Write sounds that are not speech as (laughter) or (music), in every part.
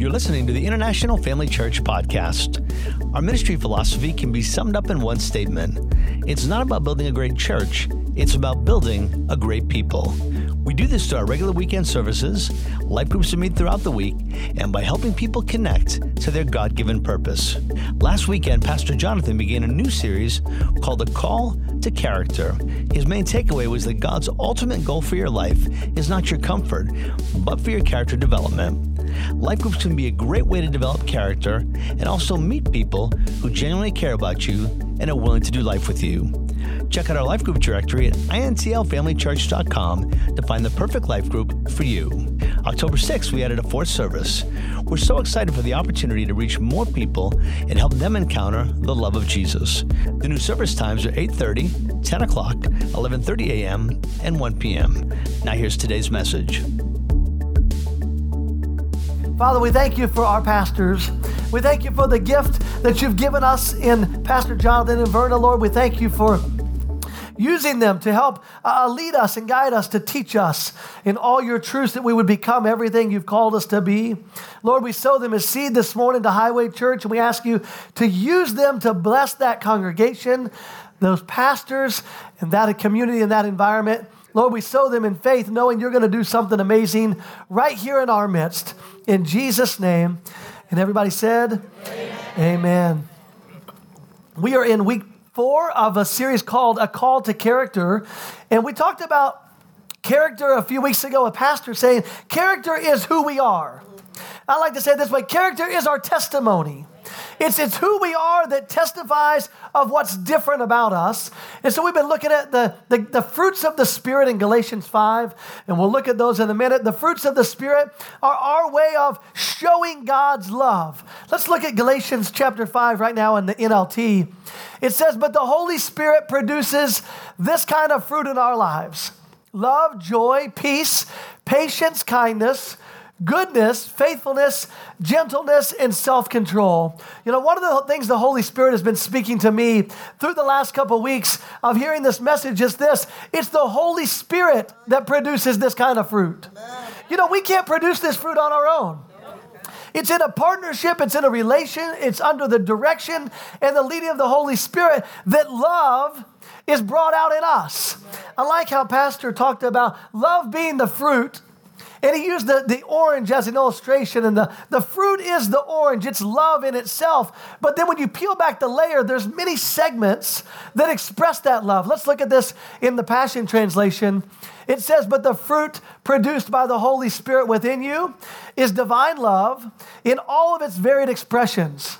You're listening to the International Family Church podcast. Our ministry philosophy can be summed up in one statement it's not about building a great church, it's about building a great people. We do this through our regular weekend services, life groups that meet throughout the week, and by helping people connect to their God given purpose. Last weekend, Pastor Jonathan began a new series called The Call to Character. His main takeaway was that God's ultimate goal for your life is not your comfort, but for your character development. Life groups can be a great way to develop character and also meet people who genuinely care about you and are willing to do life with you. Check out our life group directory at intlfamilychurch.com to find the perfect life group for you. October 6th, we added a fourth service. We're so excited for the opportunity to reach more people and help them encounter the love of Jesus. The new service times are 8:30, 10 o'clock, 11:30 a.m., and 1 p.m. Now here's today's message. Father, we thank you for our pastors. We thank you for the gift that you've given us in Pastor Jonathan and Verna, Lord. We thank you for using them to help uh, lead us and guide us, to teach us in all your truths that we would become everything you've called us to be. Lord, we sow them as seed this morning to Highway Church, and we ask you to use them to bless that congregation, those pastors, and that community and that environment. Lord, we sow them in faith, knowing you're going to do something amazing right here in our midst. In Jesus' name. And everybody said, Amen. Amen. We are in week four of a series called A Call to Character. And we talked about character a few weeks ago, a pastor saying, Character is who we are. I like to say it this way character is our testimony. It's, it's who we are that testifies of what's different about us. And so we've been looking at the, the, the, fruits of the Spirit in Galatians 5, and we'll look at those in a minute. The fruits of the Spirit are our way of showing God's love. Let's look at Galatians chapter 5 right now in the NLT. It says, But the Holy Spirit produces this kind of fruit in our lives love, joy, peace, patience, kindness goodness, faithfulness, gentleness, and self control. You know, one of the things the Holy Spirit has been speaking to me through the last couple of weeks of hearing this message is this it's the Holy Spirit that produces this kind of fruit. You know, we can't produce this fruit on our own. It's in a partnership, it's in a relation, it's under the direction and the leading of the Holy Spirit that love is brought out in us. I like how Pastor talked about love being the fruit and he used the, the orange as an illustration, and the, the fruit is the orange. It's love in itself. But then when you peel back the layer, there's many segments that express that love. Let's look at this in the Passion Translation. It says, But the fruit produced by the Holy Spirit within you is divine love in all of its varied expressions.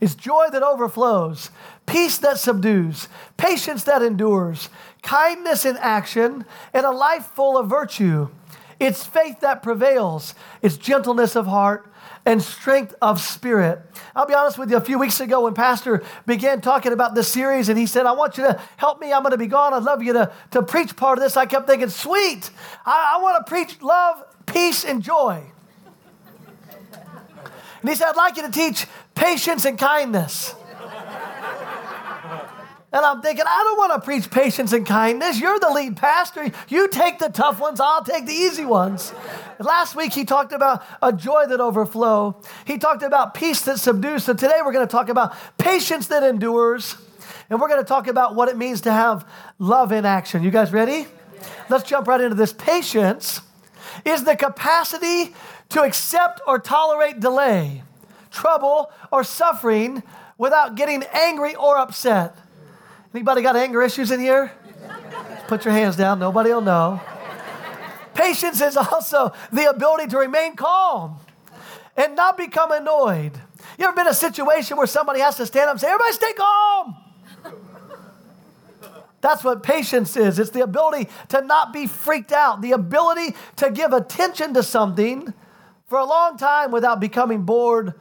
It's joy that overflows, peace that subdues, patience that endures, kindness in action, and a life full of virtue. It's faith that prevails, it's gentleness of heart and strength of spirit. I'll be honest with you, a few weeks ago when Pastor began talking about this series and he said, I want you to help me, I'm going to be gone. I'd love you to, to preach part of this. I kept thinking, sweet, I, I want to preach love, peace, and joy. And he said, I'd like you to teach patience and kindness. And I'm thinking, I don't want to preach patience and kindness. You're the lead pastor. You take the tough ones, I'll take the easy ones. Last week, he talked about a joy that overflow. He talked about peace that subdues. So today, we're going to talk about patience that endures. And we're going to talk about what it means to have love in action. You guys ready? Let's jump right into this. Patience is the capacity to accept or tolerate delay, trouble, or suffering without getting angry or upset. Anybody got anger issues in here? Put your hands down. Nobody will know. Patience is also the ability to remain calm and not become annoyed. You ever been in a situation where somebody has to stand up and say, Everybody stay calm? That's what patience is. It's the ability to not be freaked out, the ability to give attention to something for a long time without becoming bored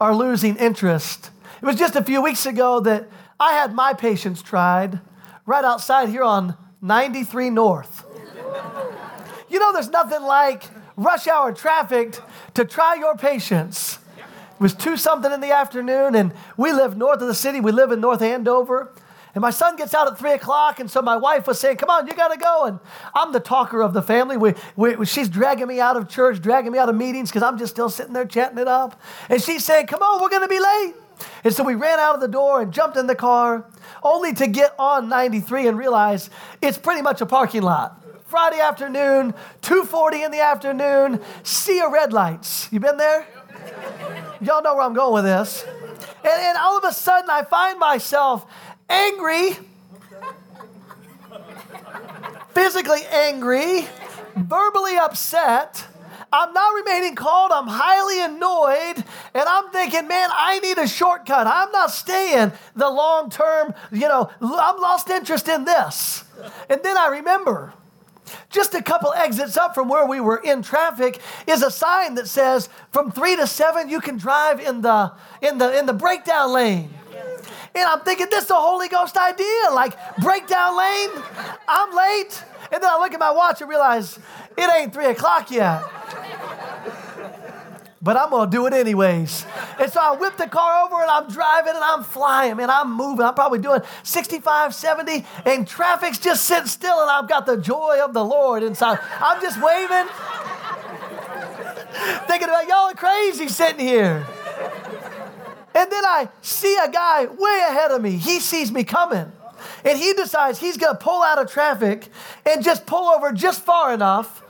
or losing interest. It was just a few weeks ago that I had my patience tried right outside here on 93 North. You know, there's nothing like rush hour traffic to try your patience. It was two something in the afternoon, and we live north of the city. We live in North Andover. And my son gets out at three o'clock, and so my wife was saying, Come on, you got to go. And I'm the talker of the family. We, we, she's dragging me out of church, dragging me out of meetings because I'm just still sitting there chatting it up. And she's saying, Come on, we're to be late. And so we ran out of the door and jumped in the car, only to get on 93 and realize it's pretty much a parking lot. Friday afternoon, 2:40 in the afternoon, sea of red lights. You been there? Y'all know where I'm going with this. And, and all of a sudden, I find myself angry, physically angry, verbally upset. I'm not remaining calm. I'm highly annoyed. And I'm thinking, man, I need a shortcut. I'm not staying the long term, you know, I'm lost interest in this. And then I remember just a couple exits up from where we were in traffic is a sign that says from three to seven you can drive in the in the in the breakdown lane. And I'm thinking this is a Holy Ghost idea, like breakdown lane. I'm late. And then I look at my watch and realize it ain't three o'clock yet but I'm gonna do it anyways. And so I whip the car over and I'm driving and I'm flying, and I'm moving. I'm probably doing 65, 70, and traffic's just sitting still, and I've got the joy of the Lord inside. I'm just waving, (laughs) thinking about y'all are crazy sitting here. And then I see a guy way ahead of me. He sees me coming. And he decides he's going to pull out of traffic and just pull over just far enough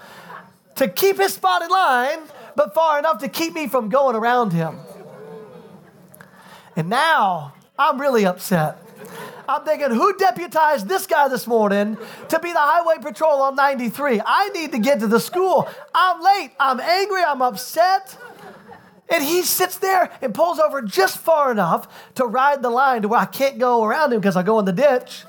to keep his spot in line but far enough to keep me from going around him. And now I'm really upset. I'm thinking, who deputized this guy this morning to be the highway patrol on 93? I need to get to the school. I'm late. I'm angry. I'm upset. And he sits there and pulls over just far enough to ride the line to where I can't go around him because I go in the ditch.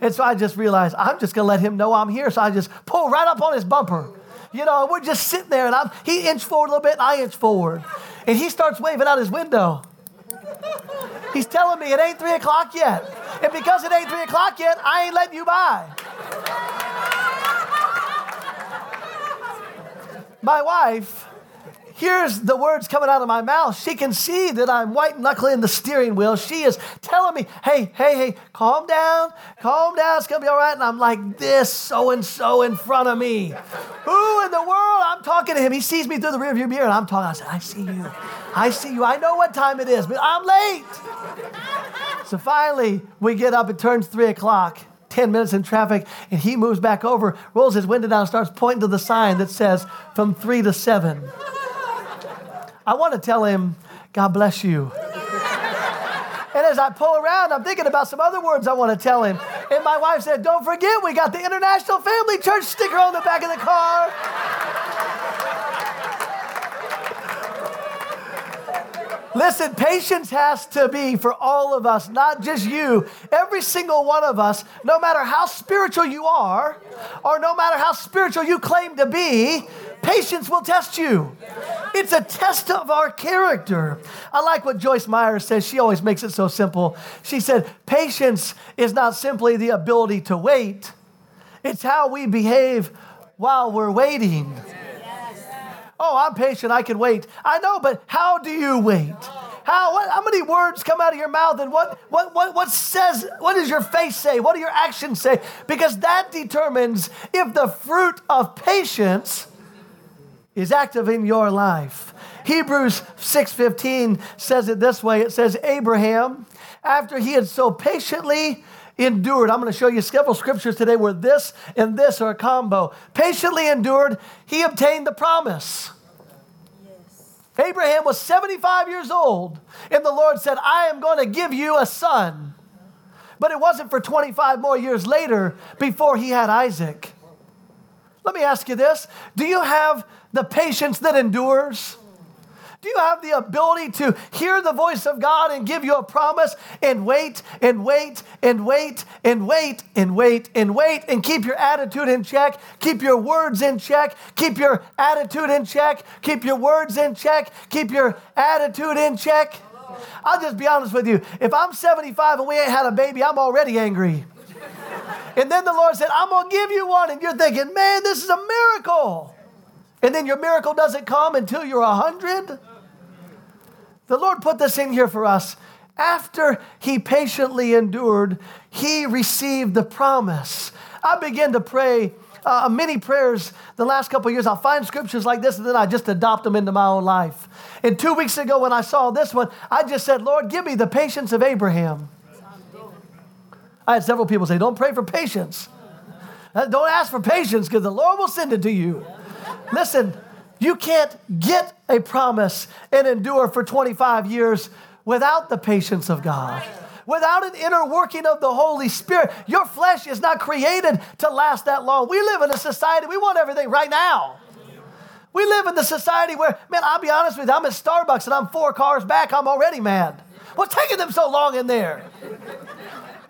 And so I just realized I'm just going to let him know I'm here. So I just pull right up on his bumper. You know, we're just sitting there, and I'm, he inched forward a little bit, and I inch forward. And he starts waving out his window. He's telling me it ain't three o'clock yet. And because it ain't three o'clock yet, I ain't letting you by. My wife hears the words coming out of my mouth. She can see that I'm white knuckling the steering wheel. She is telling me, hey, hey, hey, calm down, calm down, it's gonna be all right. And I'm like, this so and so in front of me. Who in the world? I'm talking to him. He sees me through the rearview mirror and I'm talking. I said, I see you. I see you. I know what time it is, but I'm late. So finally, we get up, it turns three o'clock. 10 minutes in traffic, and he moves back over, rolls his window down, starts pointing to the sign that says from 3 to 7. I want to tell him, God bless you. And as I pull around, I'm thinking about some other words I want to tell him. And my wife said, Don't forget, we got the International Family Church sticker on the back of the car. Listen, patience has to be for all of us, not just you. Every single one of us, no matter how spiritual you are, or no matter how spiritual you claim to be, patience will test you. It's a test of our character. I like what Joyce Meyer says. She always makes it so simple. She said, Patience is not simply the ability to wait, it's how we behave while we're waiting. Oh, I'm patient. I can wait. I know, but how do you wait? How, what, how many words come out of your mouth and what, what, what, what says, what does your face say? What do your actions say? Because that determines if the fruit of patience is active in your life. Hebrews 6:15 says it this way. It says Abraham after he had so patiently endured. I'm going to show you several scriptures today where this and this are a combo. Patiently endured, he obtained the promise. Yes. Abraham was 75 years old, and the Lord said, I am going to give you a son. But it wasn't for 25 more years later before he had Isaac. Let me ask you this Do you have the patience that endures? Do you have the ability to hear the voice of God and give you a promise and wait and wait and wait and wait and wait and wait and keep your attitude in check, keep your words in check, keep your attitude in check, keep your words in check, keep your attitude in check? I'll just be honest with you. If I'm 75 and we ain't had a baby, I'm already angry. And then the Lord said, I'm going to give you one. And you're thinking, man, this is a miracle. And then your miracle doesn't come until you're 100. The Lord put this in here for us. after he patiently endured, he received the promise. I began to pray uh, many prayers the last couple years. I'll find scriptures like this and then I just adopt them into my own life. And two weeks ago, when I saw this one, I just said, Lord, give me the patience of Abraham. I had several people say, Don't pray for patience. Uh, don't ask for patience because the Lord will send it to you. Listen, you can't get a promise and endure for 25 years without the patience of God. Without an inner working of the Holy Spirit, your flesh is not created to last that long. We live in a society, we want everything right now. We live in the society where, man, I'll be honest with you, I'm at Starbucks and I'm four cars back, I'm already mad. What's taking them so long in there?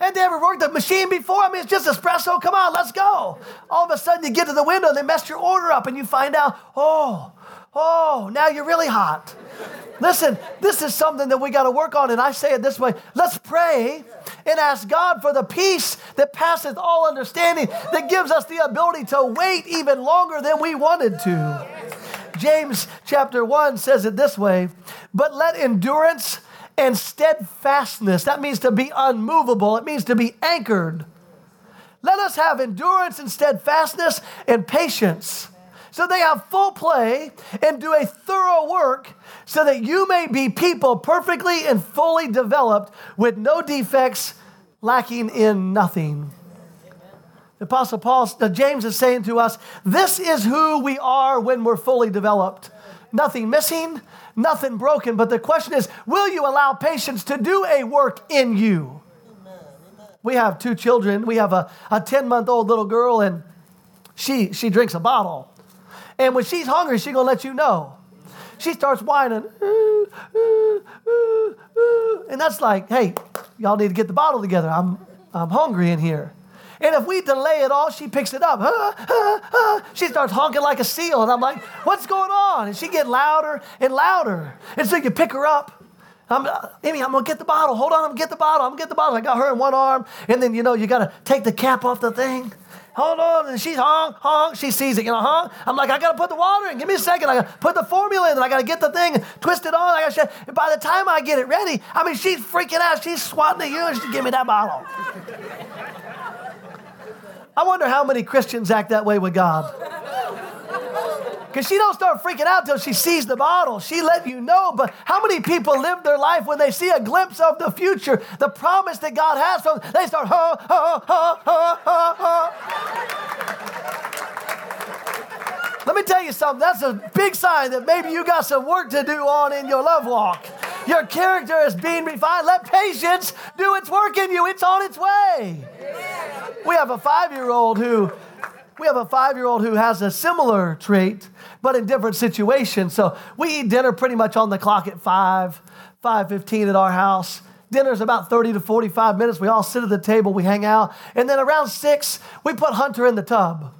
Had they ever worked the machine before? I mean, it's just espresso. Come on, let's go. All of a sudden, you get to the window and they messed your order up, and you find out, oh, oh, now you're really hot. Listen, this is something that we got to work on, and I say it this way let's pray and ask God for the peace that passeth all understanding, that gives us the ability to wait even longer than we wanted to. James chapter 1 says it this way But let endurance and steadfastness, that means to be unmovable, it means to be anchored. Let us have endurance and steadfastness and patience so they have full play and do a thorough work so that you may be people perfectly and fully developed with no defects, lacking in nothing. The Apostle Paul, James is saying to us, this is who we are when we're fully developed. Nothing missing, nothing broken. But the question is, will you allow patience to do a work in you? We have two children. We have a, a 10 month old little girl, and she, she drinks a bottle. And when she's hungry, she's going to let you know. She starts whining. And that's like, hey, y'all need to get the bottle together. I'm, I'm hungry in here. And if we delay it all, she picks it up. She starts honking like a seal. And I'm like, what's going on? And she get louder and louder. And so you pick her up. I'm, uh, Amy, I'm gonna get the bottle. Hold on, I'm gonna get the bottle. I'm gonna get the bottle. I got her in one arm, and then you know you gotta take the cap off the thing hold on. And she's honk, honk. She sees it, you know, honk. I'm like, I got to put the water in. Give me a second. I got to put the formula in. And I got to get the thing, twist it on. I got to, and by the time I get it ready, I mean, she's freaking out. She's swatting at you and she give me that bottle. I wonder how many Christians act that way with God. Because she don't start freaking out till she sees the bottle. She let you know. But how many people live their life when they see a glimpse of the future, the promise that God has for them, they start, ha, ha, ha, ha, ha, ha. Let me tell you something. That's a big sign that maybe you got some work to do on in your love walk. Your character is being refined. Let patience do its work in you. It's on its way. We have a five year old who we have a five year old who has a similar trait, but in different situations. So we eat dinner pretty much on the clock at 5, 5.15 at our house. Dinner's about 30 to 45 minutes. We all sit at the table, we hang out. And then around 6, we put Hunter in the tub.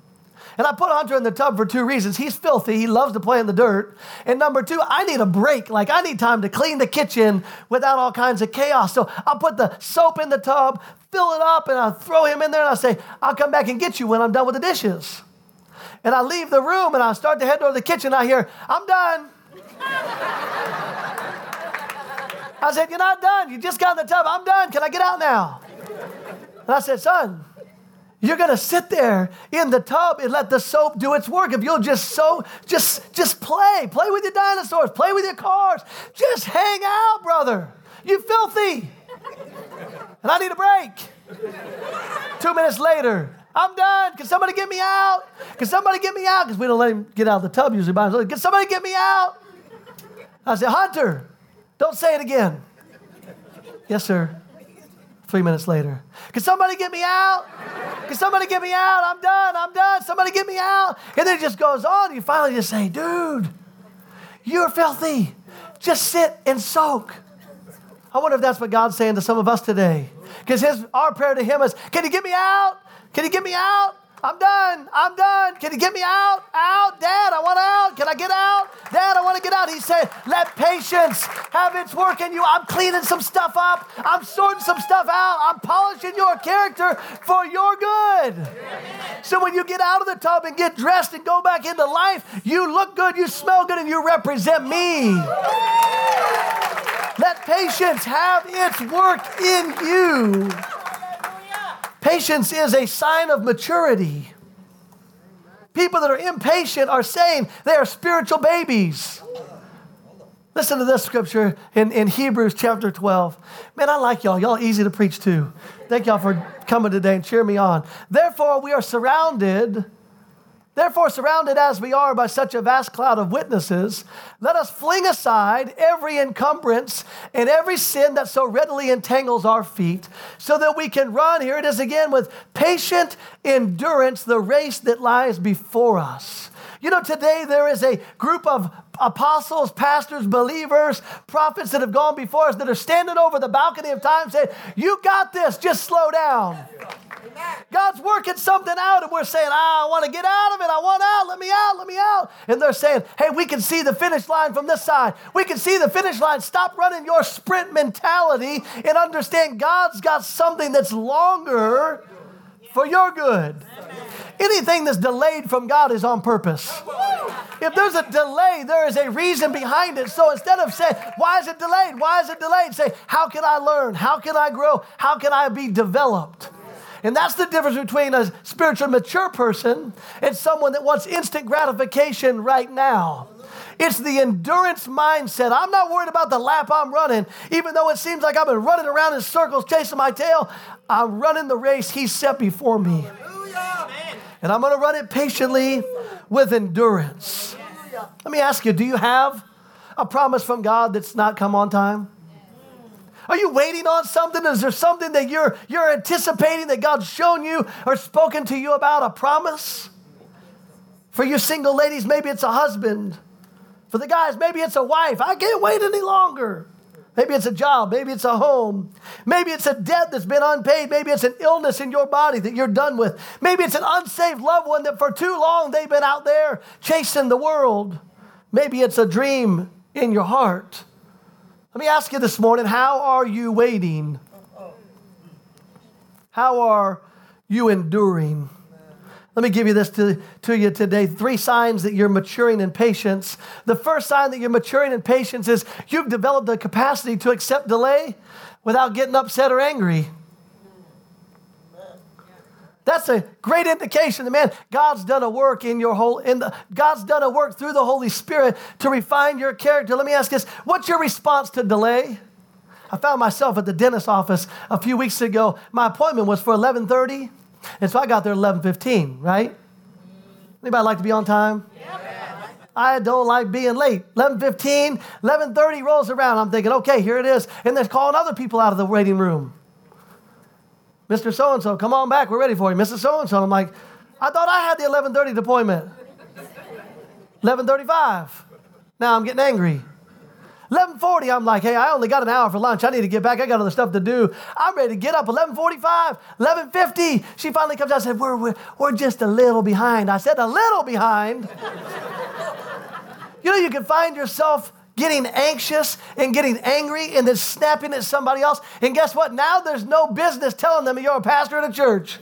And I put Hunter in the tub for two reasons. He's filthy, he loves to play in the dirt. And number two, I need a break. Like, I need time to clean the kitchen without all kinds of chaos. So I'll put the soap in the tub, fill it up, and I throw him in there, and I say, I'll come back and get you when I'm done with the dishes. And I leave the room and I start to head toward the kitchen. I hear, I'm done. I said, You're not done. You just got in the tub. I'm done. Can I get out now? And I said, Son, you're gonna sit there in the tub and let the soap do its work. If you'll just so just just play, play with your dinosaurs, play with your cars, just hang out, brother. You filthy. And I need a break. Two minutes later, I'm done. Can somebody get me out? Can somebody get me out? Because we don't let him get out of the tub usually by. Can somebody get me out? I said, Hunter, don't say it again. Yes, sir. Three minutes later. Can somebody get me out? Can somebody get me out? I'm done. I'm done. Somebody get me out. And then it just goes on. You finally just say, dude, you're filthy. Just sit and soak. I wonder if that's what God's saying to some of us today. Because his our prayer to him is, can you get me out? Can you get me out? I'm done. I'm done. Can you get me out? Out. Dad, I want out. Can I get out? Dad, I want to get out. He said, let patience have its work in you. I'm cleaning some stuff up. I'm sorting some stuff out. I'm polishing your character for your good. So when you get out of the tub and get dressed and go back into life, you look good, you smell good, and you represent me. Let patience have its work in you. Patience is a sign of maturity. People that are impatient are saying they are spiritual babies. Listen to this scripture in, in Hebrews chapter 12. Man, I like y'all. Y'all easy to preach to. Thank y'all for coming today and cheer me on. Therefore, we are surrounded Therefore, surrounded as we are by such a vast cloud of witnesses, let us fling aside every encumbrance and every sin that so readily entangles our feet, so that we can run, here it is again, with patient endurance the race that lies before us. You know, today there is a group of apostles, pastors, believers, prophets that have gone before us that are standing over the balcony of time saying, You got this, just slow down. God's working something out, and we're saying, ah, I want to get out of it. I want out. Let me out. Let me out. And they're saying, Hey, we can see the finish line from this side. We can see the finish line. Stop running your sprint mentality and understand God's got something that's longer for your good. Anything that's delayed from God is on purpose. If there's a delay, there is a reason behind it. So instead of saying, Why is it delayed? Why is it delayed? Say, How can I learn? How can I grow? How can I be developed? And that's the difference between a spiritually mature person and someone that wants instant gratification right now. It's the endurance mindset. I'm not worried about the lap I'm running, even though it seems like I've been running around in circles chasing my tail. I'm running the race He set before me. And I'm going to run it patiently with endurance. Let me ask you do you have a promise from God that's not come on time? Are you waiting on something? Is there something that you're, you're anticipating that God's shown you or spoken to you about, a promise? For you single ladies, maybe it's a husband. For the guys, maybe it's a wife. I can't wait any longer. Maybe it's a job. Maybe it's a home. Maybe it's a debt that's been unpaid. Maybe it's an illness in your body that you're done with. Maybe it's an unsaved loved one that for too long they've been out there chasing the world. Maybe it's a dream in your heart. Let me ask you this morning how are you waiting? How are you enduring? Let me give you this to, to you today. Three signs that you're maturing in patience. The first sign that you're maturing in patience is you've developed the capacity to accept delay without getting upset or angry. That's a great indication that man, God's done a work in your whole in the God's done a work through the Holy Spirit to refine your character. Let me ask this: What's your response to delay? I found myself at the dentist office a few weeks ago. My appointment was for 11:30. And so I got there 11:15, right? Anybody like to be on time? I don't like being late. 11:15, 11:30 rolls around. I'm thinking, okay, here it is, and they're calling other people out of the waiting room. Mr. So and So, come on back. We're ready for you, Mrs. So and So. I'm like, I thought I had the 11:30 appointment. 11:35. Now I'm getting angry. 11:40, I'm like, hey, I only got an hour for lunch. I need to get back. I got other stuff to do. I'm ready to get up. 11:45, 11:50. She finally comes out and said, we're, we're, we're just a little behind. I said, a little behind. you know, you can find yourself getting anxious and getting angry and then snapping at somebody else. And guess what? Now there's no business telling them you're a pastor at a church.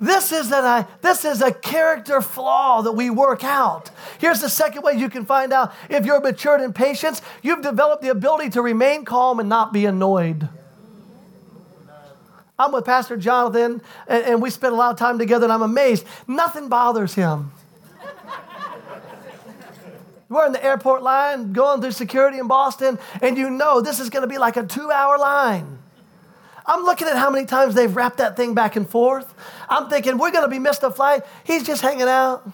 This is, an, this is a character flaw that we work out. Here's the second way you can find out if you're matured in patience. You've developed the ability to remain calm and not be annoyed. I'm with Pastor Jonathan, and, and we spend a lot of time together, and I'm amazed. Nothing bothers him. We're in the airport line going through security in Boston, and you know this is going to be like a two hour line. I'm looking at how many times they've wrapped that thing back and forth. I'm thinking, we're going to be missed a flight. He's just hanging out.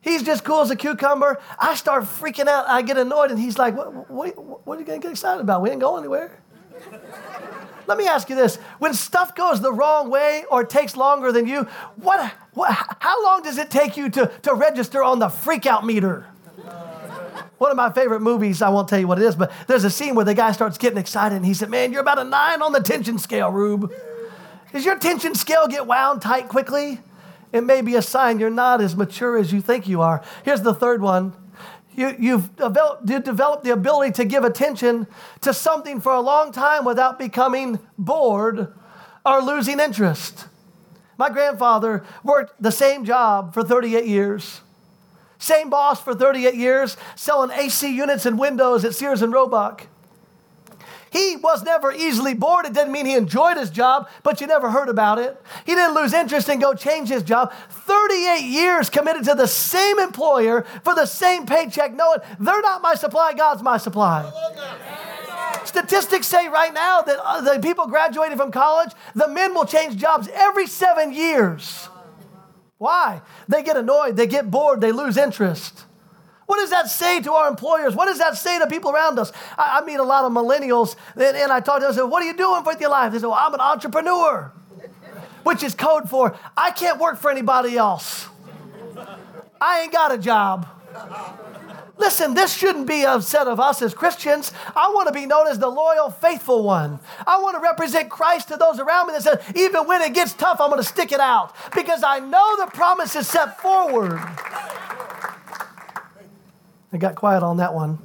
He's just cool as a cucumber. I start freaking out. I get annoyed, and he's like, What, what, what are you going to get excited about? We ain't going anywhere. Let me ask you this when stuff goes the wrong way or takes longer than you, what, what, how long does it take you to, to register on the freakout meter? One of my favorite movies, I won't tell you what it is, but there's a scene where the guy starts getting excited and he said, Man, you're about a nine on the tension scale, Rube. Does your tension scale get wound tight quickly? It may be a sign you're not as mature as you think you are. Here's the third one. You, you've developed, you developed the ability to give attention to something for a long time without becoming bored or losing interest. My grandfather worked the same job for 38 years. Same boss for 38 years, selling AC units and windows at Sears and Roebuck. He was never easily bored. It didn't mean he enjoyed his job, but you never heard about it. He didn't lose interest and go change his job. 38 years committed to the same employer for the same paycheck, knowing they're not my supply, God's my supply. Statistics say right now that uh, the people graduating from college, the men will change jobs every seven years. Why? They get annoyed, they get bored, they lose interest. What does that say to our employers? What does that say to people around us? I, I meet a lot of millennials, and, and I talk to them, I say, What are you doing with your life? They say, Well, I'm an entrepreneur, which is code for I can't work for anybody else. I ain't got a job. Listen, this shouldn't be a set of us as Christians. I want to be known as the loyal, faithful one. I want to represent Christ to those around me that says, even when it gets tough, I'm going to stick it out because I know the promise is set forward. I got quiet on that one.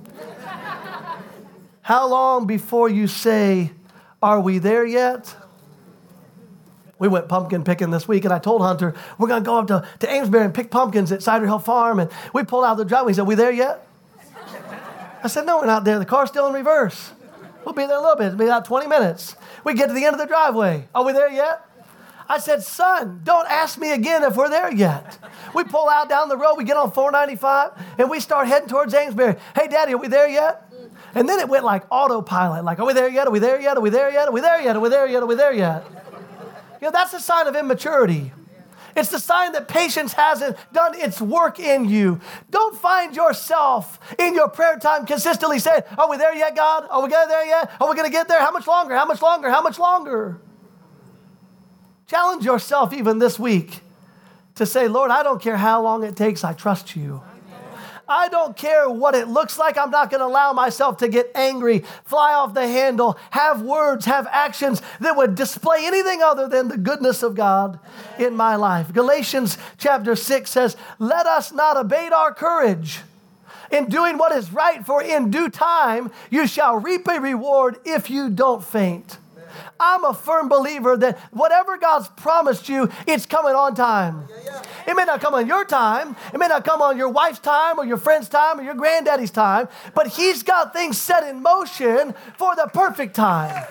How long before you say, Are we there yet? We went pumpkin picking this week, and I told Hunter, We're going to go up to, to Amesbury and pick pumpkins at Cider Hill Farm. And we pulled out the driveway. He said, We there yet? I said, No, we're not there. The car's still in reverse. We'll be there a little bit. It'll be about 20 minutes. We get to the end of the driveway. Are we there yet? I said, Son, don't ask me again if we're there yet. We pull out down the road, we get on 495, and we start heading towards Amesbury. Hey, Daddy, are we there yet? And then it went like autopilot, like, are we there yet? Are we there yet? Are we there yet? Are we there yet? Are we there yet? Are we there yet? You know, that's a sign of immaturity. It's the sign that patience hasn't done its work in you. Don't find yourself in your prayer time consistently saying, Are we there yet, God? Are we getting there yet? Are we going to get there? How much longer? How much longer? How much longer? Challenge yourself even this week to say, Lord, I don't care how long it takes, I trust you. I don't care what it looks like. I'm not going to allow myself to get angry, fly off the handle, have words, have actions that would display anything other than the goodness of God in my life. Galatians chapter 6 says, Let us not abate our courage in doing what is right, for in due time you shall reap a reward if you don't faint. I'm a firm believer that whatever God's promised you, it's coming on time. It may not come on your time, it may not come on your wife's time or your friend's time or your granddaddy's time, but He's got things set in motion for the perfect time.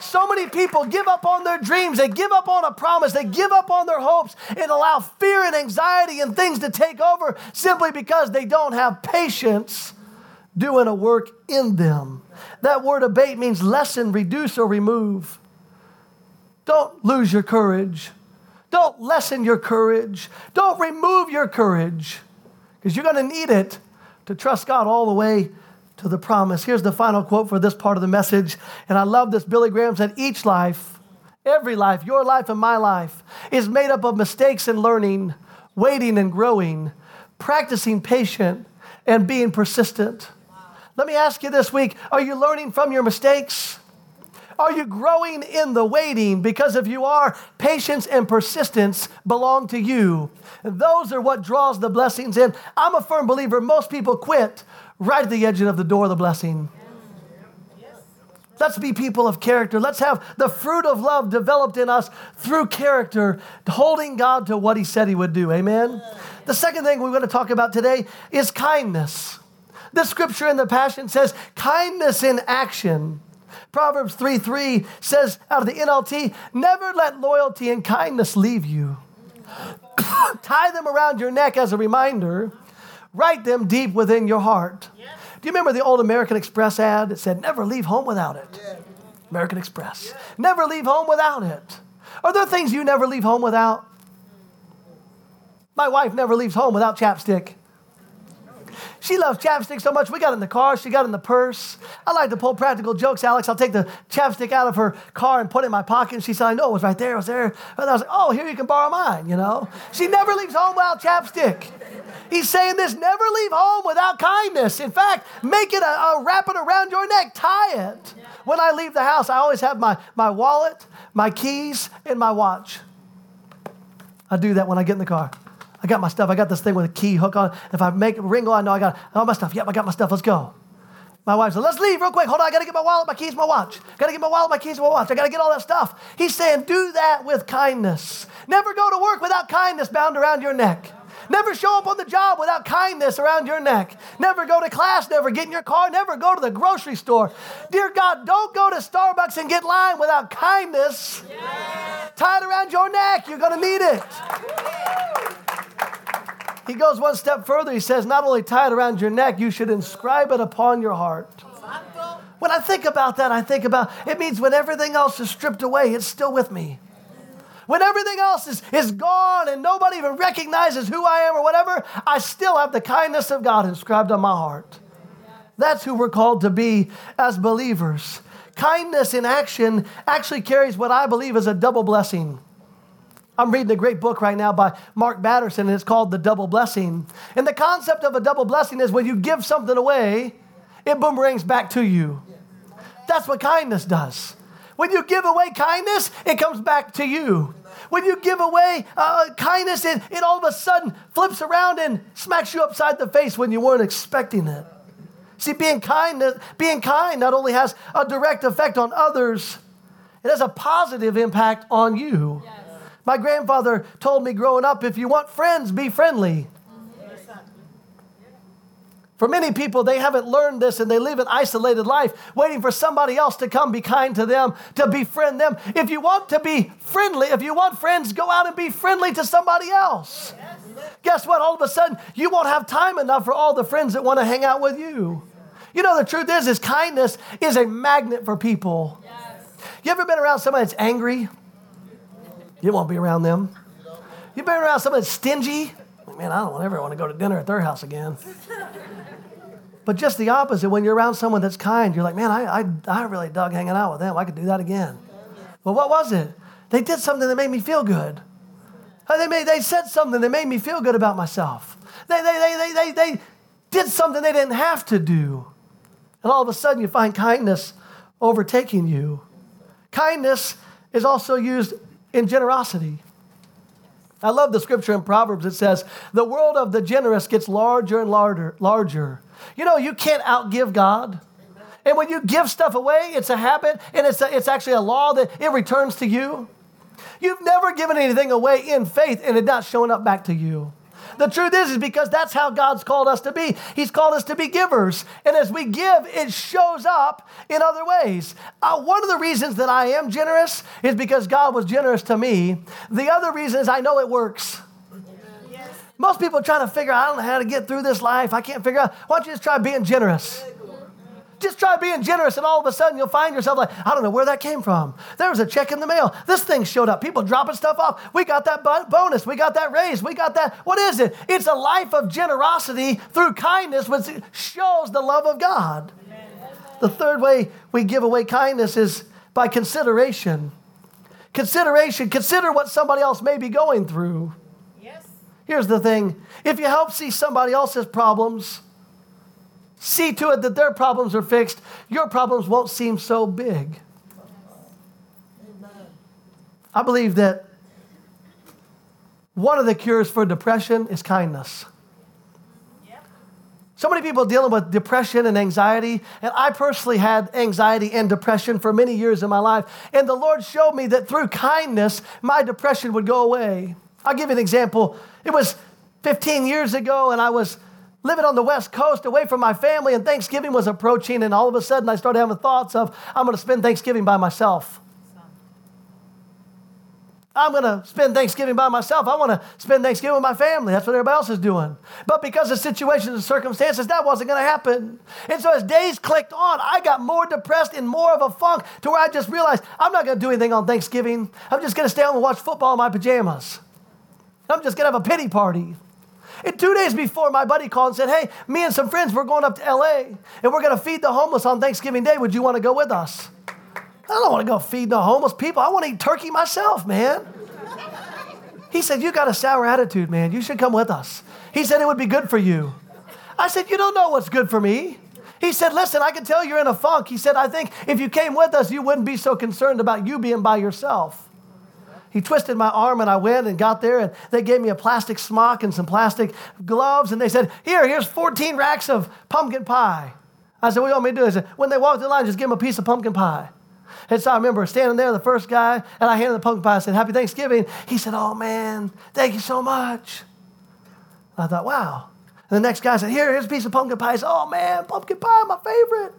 So many people give up on their dreams, they give up on a promise, they give up on their hopes, and allow fear and anxiety and things to take over simply because they don't have patience doing a work in them. That word abate means lessen, reduce, or remove. Don't lose your courage. Don't lessen your courage. Don't remove your courage because you're going to need it to trust God all the way to the promise. Here's the final quote for this part of the message. And I love this. Billy Graham said, Each life, every life, your life and my life, is made up of mistakes and learning, waiting and growing, practicing patient, and being persistent. Let me ask you this week are you learning from your mistakes? Are you growing in the waiting? Because if you are, patience and persistence belong to you. Those are what draws the blessings in. I'm a firm believer most people quit right at the edge of the door of the blessing. Let's be people of character. Let's have the fruit of love developed in us through character, holding God to what He said He would do. Amen? The second thing we're going to talk about today is kindness. The scripture in the Passion says, kindness in action. Proverbs 3 3 says out of the NLT, never let loyalty and kindness leave you. (coughs) Tie them around your neck as a reminder, write them deep within your heart. Do you remember the old American Express ad that said, never leave home without it? American Express. Never leave home without it. Are there things you never leave home without? My wife never leaves home without chapstick. She loves chapstick so much. We got in the car, she got in the purse. I like to pull practical jokes, Alex. I'll take the chapstick out of her car and put it in my pocket. And she said, I know it was right there, it was there. And I was like, oh, here you can borrow mine, you know? She never leaves home without chapstick. He's saying this never leave home without kindness. In fact, make it a, a wrap it around your neck, tie it. When I leave the house, I always have my, my wallet, my keys, and my watch. I do that when I get in the car. I got my stuff. I got this thing with a key hook on. If I make a ring, I know I got all my stuff. Yep, I got my stuff. Let's go. My wife said, let's leave real quick. Hold on, I gotta get my wallet, my keys, my watch. Gotta get my wallet, my keys, my watch. I gotta get all that stuff. He's saying, do that with kindness. Never go to work without kindness bound around your neck. Never show up on the job without kindness around your neck. Never go to class, never get in your car, never go to the grocery store. Dear God, don't go to Starbucks and get line without kindness yes. tied around your neck. You're to need it. He goes one step further. He says, not only tie it around your neck, you should inscribe it upon your heart. When I think about that, I think about it means when everything else is stripped away, it's still with me. When everything else is, is gone and nobody even recognizes who I am or whatever, I still have the kindness of God inscribed on my heart. That's who we're called to be as believers. Kindness in action actually carries what I believe is a double blessing. I'm reading a great book right now by Mark Batterson, and it's called The Double Blessing. And the concept of a double blessing is when you give something away, it boomerangs back to you. That's what kindness does. When you give away kindness, it comes back to you. When you give away uh, kindness, it, it all of a sudden flips around and smacks you upside the face when you weren't expecting it. See, being kind, being kind not only has a direct effect on others, it has a positive impact on you. Yes. My grandfather told me growing up if you want friends, be friendly. For many people, they haven't learned this and they live an isolated life, waiting for somebody else to come be kind to them, to befriend them. If you want to be friendly, if you want friends, go out and be friendly to somebody else. Yes. Guess what? All of a sudden, you won't have time enough for all the friends that want to hang out with you. You know, the truth is, is kindness is a magnet for people. Yes. You ever been around somebody that's angry? You won't be around them. You been around somebody that's stingy? Man, I don't ever want to go to dinner at their house again. But just the opposite, when you're around someone that's kind, you're like, man, I, I, I really dug hanging out with them. I could do that again. Well, what was it? They did something that made me feel good. Uh, they, made, they said something that made me feel good about myself. They, they, they, they, they, they did something they didn't have to do. And all of a sudden, you find kindness overtaking you. Kindness is also used in generosity. I love the scripture in Proverbs. It says, The world of the generous gets larger and larger, larger you know, you can't outgive God. And when you give stuff away, it's a habit and it's, a, it's actually a law that it returns to you. You've never given anything away in faith and it not showing up back to you. The truth is, is because that's how God's called us to be. He's called us to be givers. And as we give, it shows up in other ways. Uh, one of the reasons that I am generous is because God was generous to me. The other reason is I know it works. Most people trying to figure out, I don't know how to get through this life. I can't figure out. Why don't you just try being generous? Just try being generous, and all of a sudden you'll find yourself like, I don't know where that came from. There was a check in the mail. This thing showed up. People dropping stuff off. We got that bonus. We got that raise. We got that. What is it? It's a life of generosity through kindness, which shows the love of God. The third way we give away kindness is by consideration. Consideration. Consider what somebody else may be going through. Yes. Here's the thing if you help see somebody else's problems, see to it that their problems are fixed, your problems won't seem so big. I believe that one of the cures for depression is kindness. So many people dealing with depression and anxiety, and I personally had anxiety and depression for many years in my life. And the Lord showed me that through kindness, my depression would go away. I'll give you an example. It was 15 years ago, and I was living on the West Coast away from my family, and Thanksgiving was approaching, and all of a sudden I started having thoughts of, I'm going to spend Thanksgiving by myself. I'm going to spend Thanksgiving by myself. I want to spend Thanksgiving with my family. That's what everybody else is doing. But because of situations and circumstances, that wasn't going to happen. And so as days clicked on, I got more depressed and more of a funk to where I just realized I'm not going to do anything on Thanksgiving. I'm just going to stay home and watch football in my pajamas. I'm just going to have a pity party. And two days before, my buddy called and said, Hey, me and some friends, we're going up to LA and we're going to feed the homeless on Thanksgiving Day. Would you want to go with us? I don't want to go feed the homeless people. I want to eat turkey myself, man. He said, You got a sour attitude, man. You should come with us. He said, It would be good for you. I said, You don't know what's good for me. He said, Listen, I can tell you're in a funk. He said, I think if you came with us, you wouldn't be so concerned about you being by yourself. He twisted my arm and I went and got there and they gave me a plastic smock and some plastic gloves and they said, Here, here's 14 racks of pumpkin pie. I said, What do you want me to do? They said, When they walk through the line, just give them a piece of pumpkin pie. And so I remember standing there, the first guy, and I handed the pumpkin pie. I said, Happy Thanksgiving. He said, Oh man, thank you so much. I thought, wow. And the next guy said, Here, here's a piece of pumpkin pie. I said, Oh man, pumpkin pie, my favorite.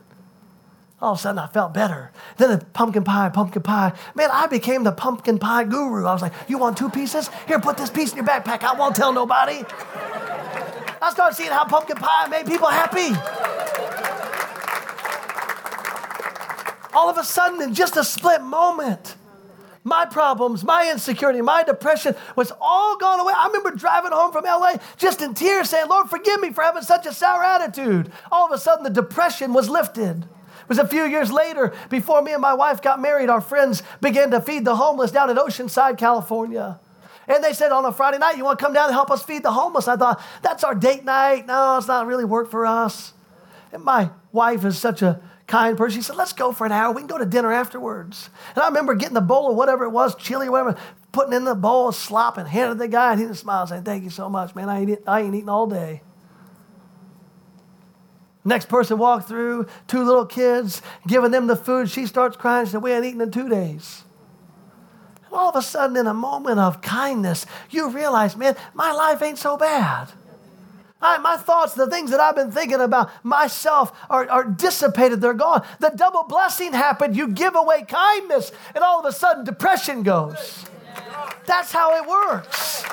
All of a sudden, I felt better. Then the pumpkin pie, pumpkin pie. Man, I became the pumpkin pie guru. I was like, You want two pieces? Here, put this piece in your backpack. I won't tell nobody. I started seeing how pumpkin pie made people happy. All of a sudden, in just a split moment, my problems, my insecurity, my depression was all gone away. I remember driving home from LA just in tears saying, Lord, forgive me for having such a sour attitude. All of a sudden, the depression was lifted. It was a few years later, before me and my wife got married, our friends began to feed the homeless down in Oceanside, California. And they said on a Friday night, You want to come down and help us feed the homeless? I thought, That's our date night. No, it's not really work for us. And my wife is such a kind person. She said, Let's go for an hour. We can go to dinner afterwards. And I remember getting a bowl of whatever it was, chili or whatever, putting in the bowl of slop and handing the guy, and he just smiled, saying, Thank you so much, man. I ain't, I ain't eating all day. Next person walked through, two little kids, giving them the food. She starts crying. She said, We ain't eaten in two days. And all of a sudden, in a moment of kindness, you realize, man, my life ain't so bad. I, my thoughts, the things that I've been thinking about myself are, are dissipated. They're gone. The double blessing happened. You give away kindness, and all of a sudden, depression goes. That's how it works.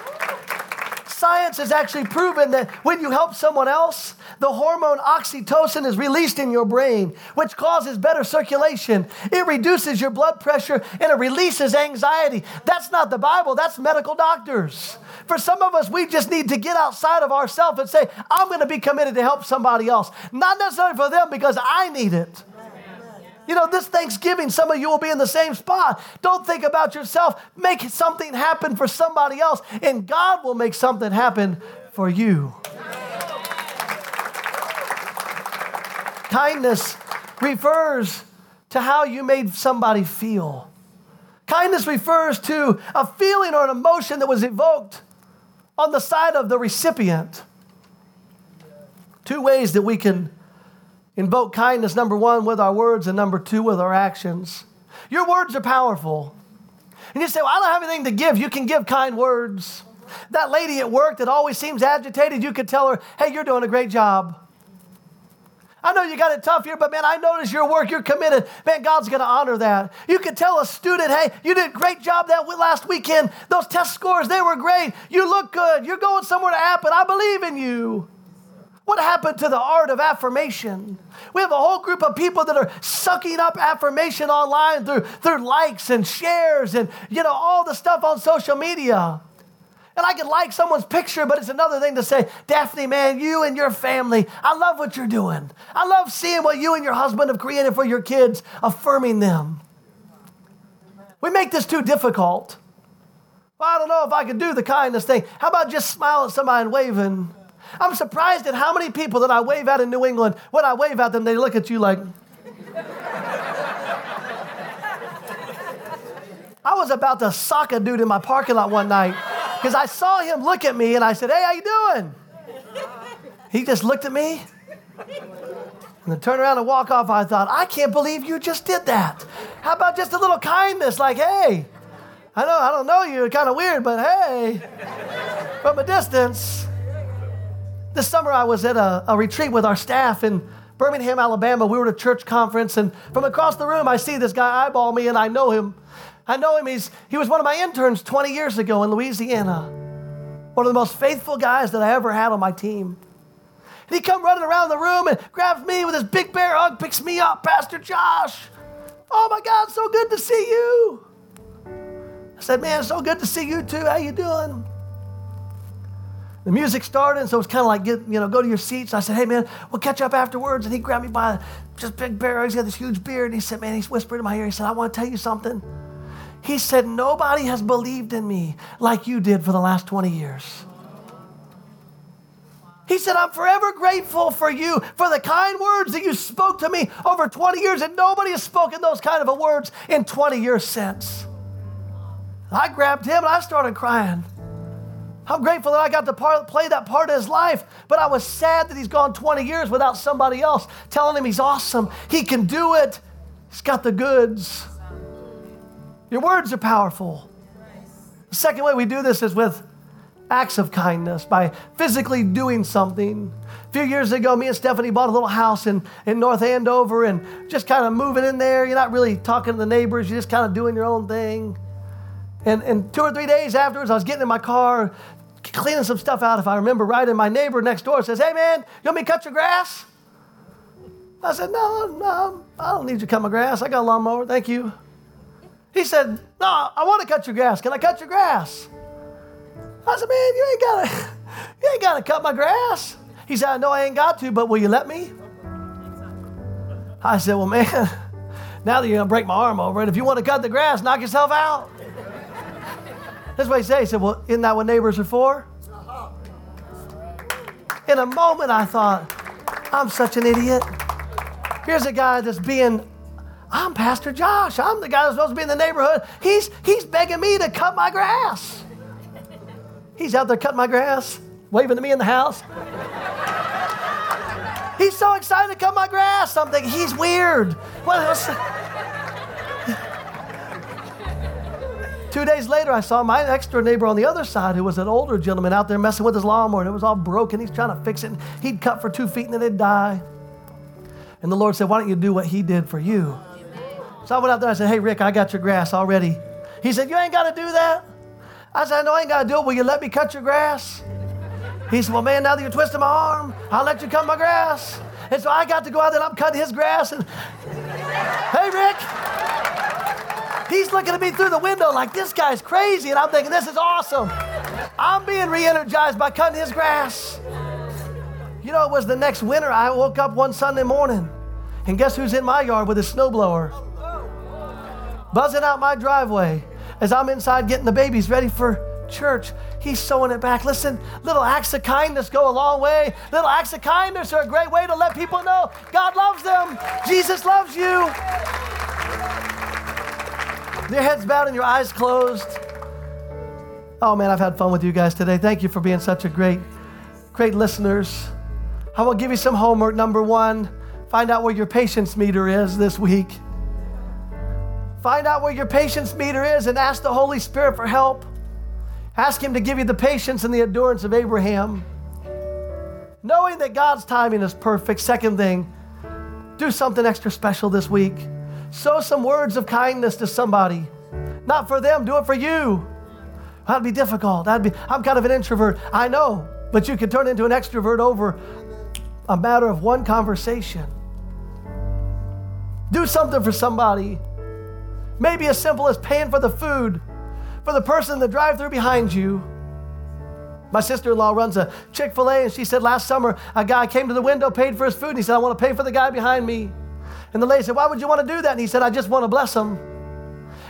Science has actually proven that when you help someone else, the hormone oxytocin is released in your brain, which causes better circulation. It reduces your blood pressure and it releases anxiety. That's not the Bible, that's medical doctors. For some of us, we just need to get outside of ourselves and say, I'm going to be committed to help somebody else. Not necessarily for them because I need it. You know, this Thanksgiving, some of you will be in the same spot. Don't think about yourself. Make something happen for somebody else, and God will make something happen for you. Kindness refers to how you made somebody feel. Kindness refers to a feeling or an emotion that was evoked on the side of the recipient. Two ways that we can invoke kindness number one, with our words, and number two, with our actions. Your words are powerful. And you say, Well, I don't have anything to give. You can give kind words. That lady at work that always seems agitated, you could tell her, Hey, you're doing a great job. I know you got it tough here, but man, I notice your work, you're committed. Man, God's going to honor that. You could tell a student, hey, you did a great job that last weekend. Those test scores, they were great. You look good. You're going somewhere to happen. I believe in you. What happened to the art of affirmation? We have a whole group of people that are sucking up affirmation online through, through likes and shares and you know all the stuff on social media. And I can like someone's picture, but it's another thing to say, Daphne, man, you and your family, I love what you're doing. I love seeing what you and your husband have created for your kids, affirming them. We make this too difficult. Well, I don't know if I could do the kindness thing. How about just smile at somebody and waving? I'm surprised at how many people that I wave at in New England, when I wave at them, they look at you like. I was about to sock a dude in my parking lot one night because I saw him look at me and I said, Hey, how you doing? He just looked at me and then turned around and walk off. I thought, I can't believe you just did that. How about just a little kindness, like, hey, I know I don't know you, kind of weird, but hey, from a distance. This summer I was at a, a retreat with our staff in Birmingham, Alabama. We were at a church conference, and from across the room, I see this guy eyeball me, and I know him. I know him. He's, he was one of my interns 20 years ago in Louisiana. One of the most faithful guys that I ever had on my team. And he come running around the room and grabs me with his big bear hug, picks me up, Pastor Josh. Oh my God, so good to see you. I said, man, so good to see you too. How you doing? The music started, and so it's kind of like, get, you know, go to your seats. I said, hey, man, we'll catch up afterwards. And he grabbed me by just big bear. He's got this huge beard. And he said, man, he's whispering in my ear. He said, I want to tell you something. He said, Nobody has believed in me like you did for the last 20 years. He said, I'm forever grateful for you, for the kind words that you spoke to me over 20 years, and nobody has spoken those kind of words in 20 years since. I grabbed him and I started crying. I'm grateful that I got to play that part of his life, but I was sad that he's gone 20 years without somebody else telling him he's awesome. He can do it, he's got the goods. Your words are powerful. The second way we do this is with acts of kindness, by physically doing something. A few years ago, me and Stephanie bought a little house in, in North Andover and just kind of moving in there. You're not really talking to the neighbors, you're just kind of doing your own thing. And, and two or three days afterwards, I was getting in my car, cleaning some stuff out, if I remember right, and my neighbor next door says, Hey man, you want me to cut your grass? I said, No, no, I don't need you to cut my grass. I got a lawnmower, thank you. He said, No, I want to cut your grass. Can I cut your grass? I said, Man, you ain't gotta, (laughs) you ain't gotta cut my grass. He said, I know I ain't got to, but will you let me? I said, Well, man, (laughs) now that you're gonna break my arm over it, if you want to cut the grass, knock yourself out. That's what he said. He said, Well, isn't that what neighbors are for? In a moment, I thought, I'm such an idiot. Here's a guy that's being, I'm Pastor Josh. I'm the guy that's supposed to be in the neighborhood. He's, he's begging me to cut my grass. He's out there cutting my grass, waving to me in the house. He's so excited to cut my grass. I'm thinking, he's weird. What else? Two days later, I saw my next door neighbor on the other side, who was an older gentleman out there messing with his lawnmower, and it was all broken. He's trying to fix it. And He'd cut for two feet and then it'd die. And the Lord said, Why don't you do what He did for you? So I went out there and I said, Hey, Rick, I got your grass already. He said, You ain't got to do that. I said, No, I ain't got to do it. Will you let me cut your grass? He said, Well, man, now that you're twisting my arm, I'll let you cut my grass. And so I got to go out there and I'm cutting his grass. And (laughs) hey, Rick, He's looking at me through the window like this guy's crazy, and I'm thinking, this is awesome. I'm being re energized by cutting his grass. You know, it was the next winter. I woke up one Sunday morning, and guess who's in my yard with his snowblower? Buzzing out my driveway as I'm inside getting the babies ready for church. He's sewing it back. Listen, little acts of kindness go a long way. Little acts of kindness are a great way to let people know God loves them. Jesus loves you your heads bowed and your eyes closed. Oh man, I've had fun with you guys today. Thank you for being such a great, great listeners. I will give you some homework. Number one, find out where your patience meter is this week. Find out where your patience meter is and ask the Holy Spirit for help. Ask Him to give you the patience and the endurance of Abraham. Knowing that God's timing is perfect. Second thing, do something extra special this week. Sow some words of kindness to somebody. Not for them, do it for you. That'd be difficult. That'd be, I'm kind of an introvert. I know, but you can turn into an extrovert over a matter of one conversation. Do something for somebody. Maybe as simple as paying for the food for the person in the drive through behind you. My sister in law runs a Chick fil A, and she said last summer a guy came to the window, paid for his food, and he said, I want to pay for the guy behind me. And the lady said, Why would you want to do that? And he said, I just want to bless him.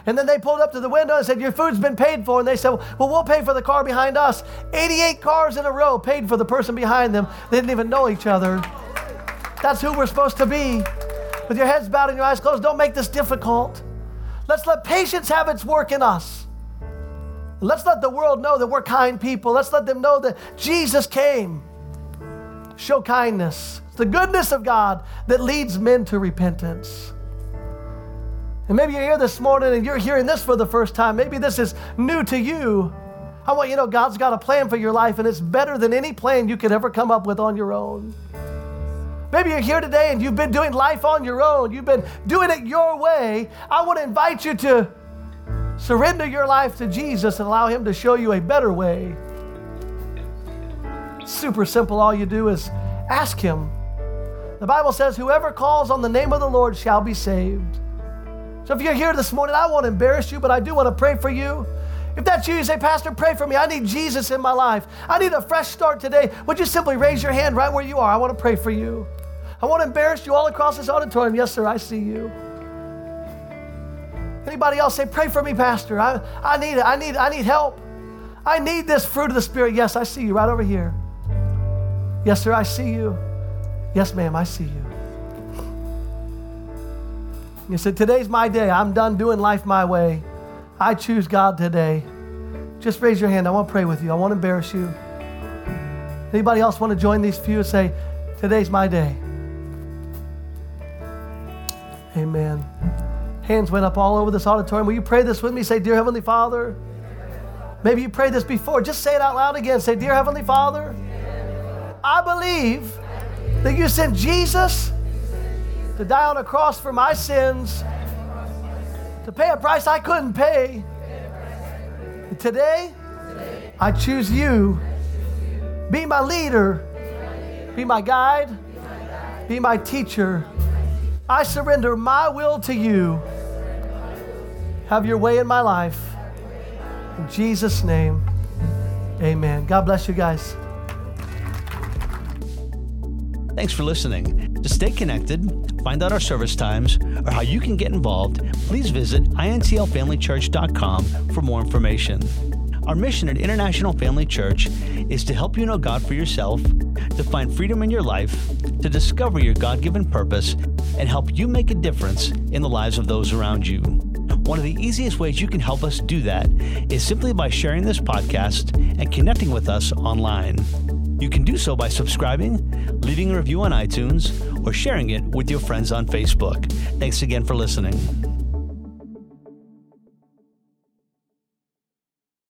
And then they pulled up to the window and said, Your food's been paid for. And they said, Well, we'll pay for the car behind us. 88 cars in a row paid for the person behind them. They didn't even know each other. That's who we're supposed to be. With your heads bowed and your eyes closed, don't make this difficult. Let's let patience have its work in us. Let's let the world know that we're kind people. Let's let them know that Jesus came. Show kindness. It's the goodness of God that leads men to repentance. And maybe you're here this morning and you're hearing this for the first time. Maybe this is new to you. I want you to know God's got a plan for your life, and it's better than any plan you could ever come up with on your own. Maybe you're here today and you've been doing life on your own. You've been doing it your way. I want to invite you to surrender your life to Jesus and allow Him to show you a better way. Super simple. All you do is ask Him the Bible says, Whoever calls on the name of the Lord shall be saved. So if you're here this morning, I won't embarrass you, but I do want to pray for you. If that's you, you say, Pastor, pray for me. I need Jesus in my life. I need a fresh start today. Would you simply raise your hand right where you are? I want to pray for you. I want to embarrass you all across this auditorium. Yes, sir, I see you. Anybody else say, pray for me, Pastor. I, I need it. I need, I need help. I need this fruit of the Spirit. Yes, I see you right over here. Yes, sir, I see you. Yes, ma'am, I see you. You said, Today's my day. I'm done doing life my way. I choose God today. Just raise your hand. I want to pray with you. I won't embarrass you. Anybody else want to join these few and say, Today's my day? Amen. Hands went up all over this auditorium. Will you pray this with me? Say, Dear Heavenly Father, Maybe you prayed this before. Just say it out loud again. Say, Dear Heavenly Father, I believe that you sent Jesus to die on a cross for my sins, to pay a price I couldn't pay. Today, I choose you. Be my leader, be my guide, be my teacher. I surrender my will to you. Have your way in my life. In Jesus' name, amen. God bless you guys. Thanks for listening. To stay connected, find out our service times, or how you can get involved, please visit intlfamilychurch.com for more information. Our mission at International Family Church is to help you know God for yourself, to find freedom in your life, to discover your God given purpose, and help you make a difference in the lives of those around you. One of the easiest ways you can help us do that is simply by sharing this podcast and connecting with us online. You can do so by subscribing, leaving a review on iTunes, or sharing it with your friends on Facebook. Thanks again for listening.